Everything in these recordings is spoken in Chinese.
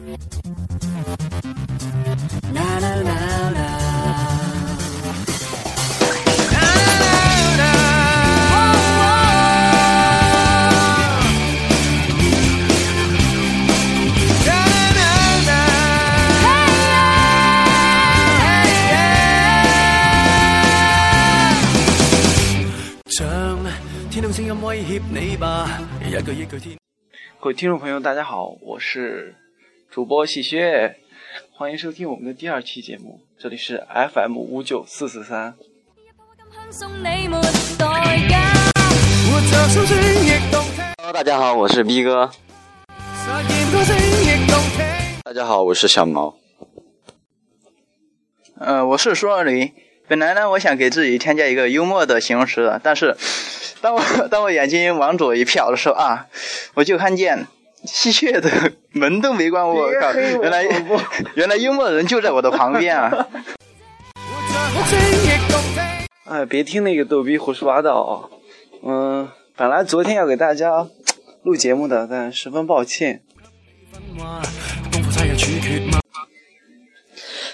啦啦啦啦，啦啦啦，啦啦啦啦，各位听众朋友，大家好，我是。主播喜鹊，欢迎收听我们的第二期节目，这里是 FM 五九四四三。Hello，大家好，我是 B 哥。大家好，我是小毛。呃，我是舒二林。本来呢，我想给自己添加一个幽默的形容词的，但是当我当我眼睛往左一瞟的时候啊，我就看见。稀缺的门都没关，我靠！原来 原来幽默的人就在我的旁边啊！哎，别听那个逗逼胡说八道啊！嗯，本来昨天要给大家录节目的，但十分抱歉。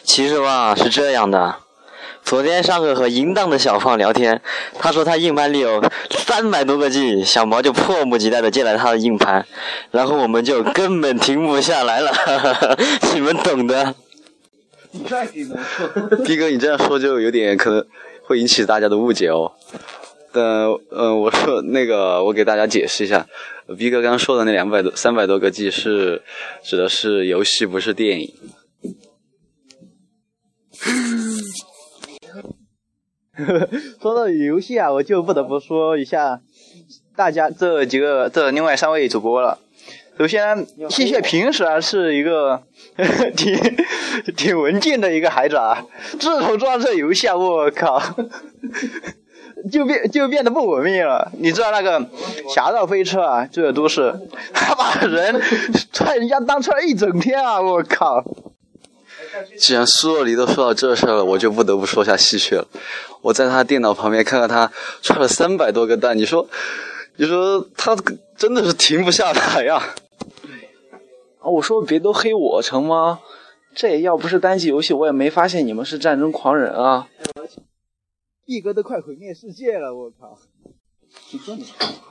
其实吧，是这样的。昨天上课和淫荡的小胖聊天，他说他硬盘里有三百多个 G，小毛就迫不及待的借来他的硬盘，然后我们就根本停不下来了，你们懂的。逼哥，你这样说就有点可能会引起大家的误解哦。嗯呃，我说那个，我给大家解释一下，逼哥刚刚说的那两百多、三百多个 G 是指的是游戏，不是电影。说到游戏啊，我就不得不说一下大家这几个这另外三位主播了。首先，谢谢平时啊是一个 挺挺文静的一个孩子啊，自从玩这游戏，啊，我靠，就变就变得不文明了。你知道那个侠盗飞车啊，这都市，他把人踹人家单车一整天啊，我靠！既然苏若离都说到这事儿了，我就不得不说下戏谑了。我在他电脑旁边看到他刷了三百多个蛋，你说，你说他真的是停不下来呀？对。啊，我说别都黑我成吗？这要不是单机游戏，我也没发现你们是战争狂人啊。毕哥都快毁灭世界了，我靠！你说你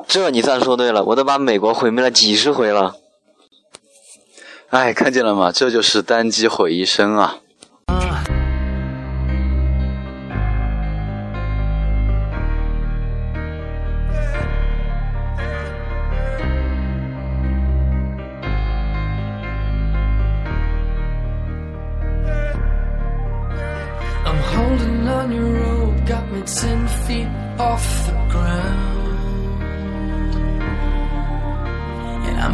这你算说对了，我都把美国毁灭了几十回了。哎，看见了吗？这就是单机毁一生啊！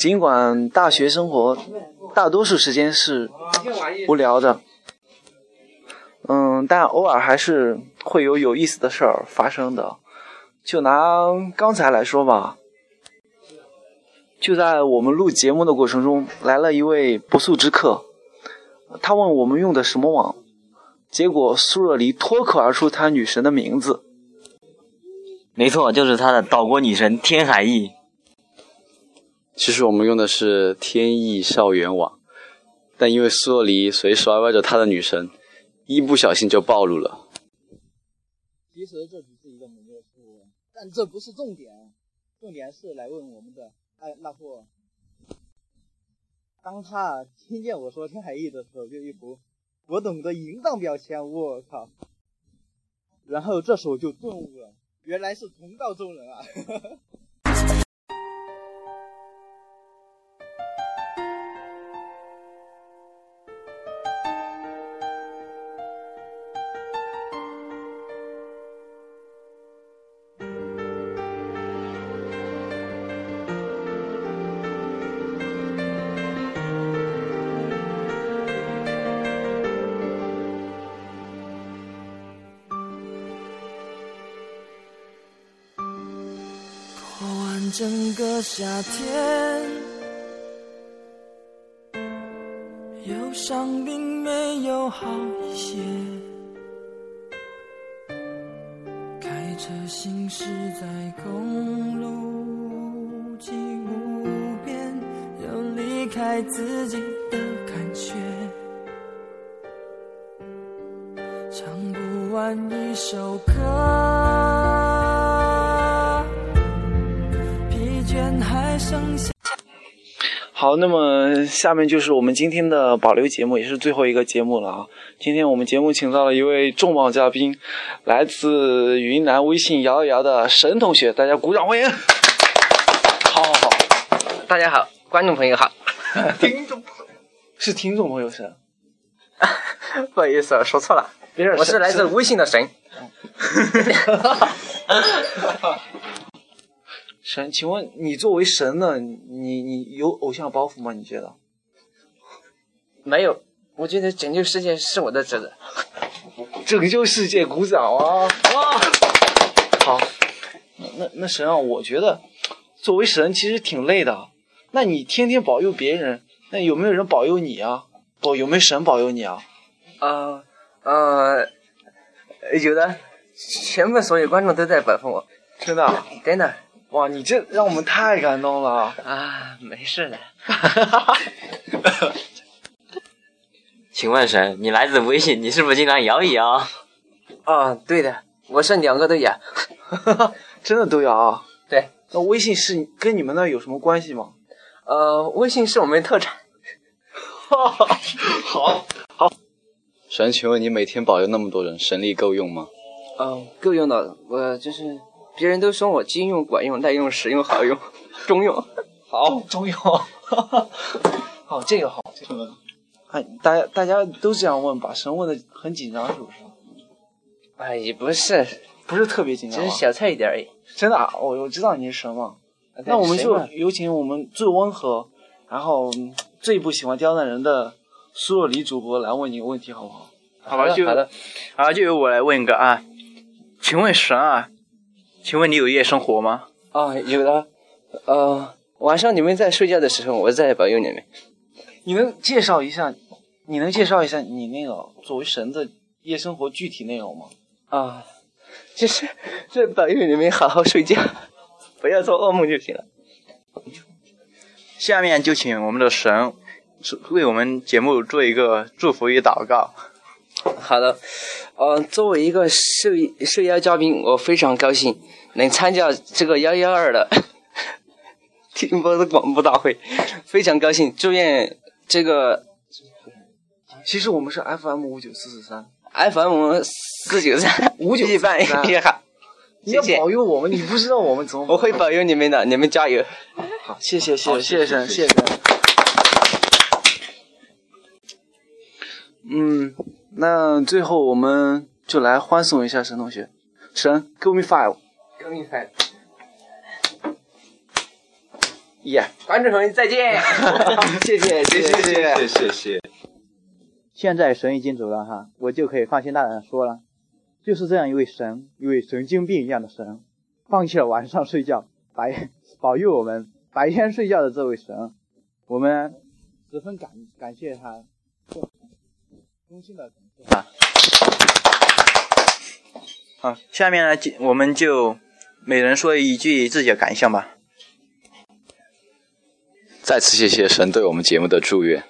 尽管大学生活大多数时间是无聊的，嗯，但偶尔还是会有有意思的事儿发生的。就拿刚才来说吧，就在我们录节目的过程中，来了一位不速之客。他问我们用的什么网，结果苏若离脱口而出他女神的名字。没错，就是他的岛国女神天海翼。其实我们用的是天翼校园网，但因为苏洛离，随手歪歪着他的女神，一不小心就暴露了。其实这只是一个门面有但这不是重点，重点是来问我们的。哎，那货，当他听见我说天海翼的时候，就一不我懂得淫荡表情，我靠！然后这时候就顿悟了，原来是同道中人啊！整个夏天，忧伤并没有好一些。开车行驶在公路无际无边，有离开自己的感觉，唱不完一首歌。好，那么下面就是我们今天的保留节目，也是最后一个节目了啊！今天我们节目请到了一位重磅嘉宾，来自云南微信摇一摇的神同学，大家鼓掌欢迎！好好好，大家好，观众朋友好，听众是听众朋友是？不好意思，说错了，我是来自微信的神，哈哈哈哈。神，请问你作为神呢？你你有偶像包袱吗？你觉得？没有，我觉得拯救世界是我的责任。拯救世界，鼓掌啊！哇，好。那那神啊，我觉得作为神其实挺累的。那你天天保佑别人，那有没有人保佑你啊？保有没有神保佑你啊？啊，呃，有的，前面所有观众都在保佑我。真的？真的。哇，你这让我们太感动了啊！没事的。请问神，你来自微信，你是不是经常摇一摇？啊，对的，我是两个都摇，真的都摇。对，那微信是跟你们那有什么关系吗？呃，微信是我们特产。好好，神，请问你每天保佑那么多人，神力够用吗？嗯，够用的，我就是。别人都说我经用、管用、耐用、实用、好用、中用，好中用，好这个好这个，哎，大家大家都这样问，把神问的很紧张是不是？哎也不是，不是特别紧张，只是小菜一点而已。真的，啊，我我知道你是神嘛，那我们就有请我们最温和，然后最不喜欢刁难人的苏若离主播来问你个问题好不好？好的，好的，就由我来问一个啊，请问神啊。请问你有夜生活吗？啊，有的，呃，晚上你们在睡觉的时候，我在保佑你们。你能介绍一下，你能介绍一下你那个作为神的夜生活具体内容吗？啊，就是在保佑你们好好睡觉，不要做噩梦就行了。下面就请我们的神为我们节目做一个祝福与祷告。好的。呃，作为一个受受邀嘉宾，我非常高兴能参加这个幺幺二的 听播的广播大会，非常高兴。祝愿这个，其实我们是 FM 五九四四三，FM 四九三五九一四三，你好，你要保佑我们，你不知道我们怎么，我会保佑你们的，你们加油。好，谢谢，谢谢，谢谢，谢谢。嗯，那最后我们就来欢送一下神同学，神，give me five，give me five，耶！众朋友再见！谢谢，谢谢，谢谢，谢谢！现在神已经走了哈，我就可以放心大胆的说了，就是这样一位神，一位神经病一样的神，放弃了晚上睡觉，白保佑我们白天睡觉的这位神，我们十分感感谢他。啊，好，下面呢，就我们就每人说一句自己的感想吧。再次谢谢神对我们节目的祝愿，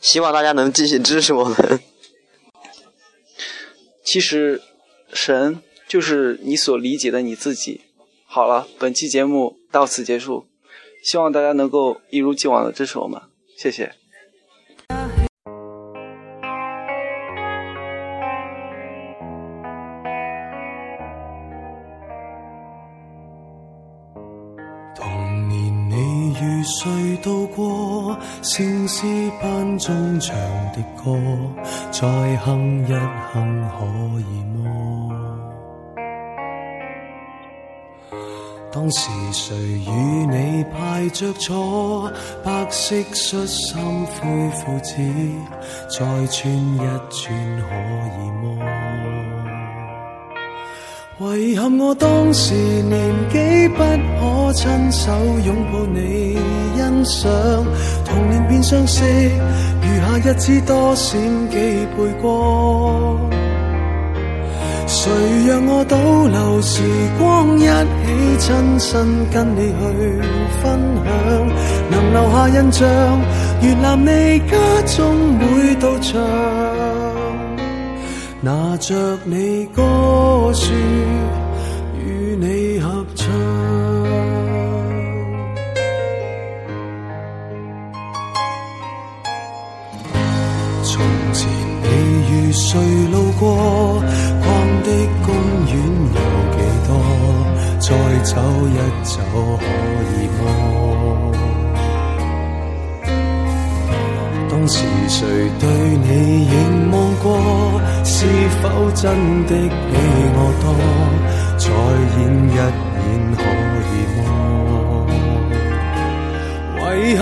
希望大家能继续支持我们。其实，神就是你所理解的你自己。好了，本期节目到此结束，希望大家能够一如既往的支持我们，谢谢。私班中唱的歌，再哼一哼可以么？当时谁与你排着坐，白色恤衫灰裤子，再穿一穿可以么？遗憾我当时年纪不可亲手拥抱你欣赏，童年变相识，余下日子多闪几倍光。谁让我倒流时光，一起亲身跟你去分享，能留下印象，越南你家中每到墙。拿着你歌书。再走一走可以么？当时谁对你凝望过？是否真的比我多？再演一演可以么？为何？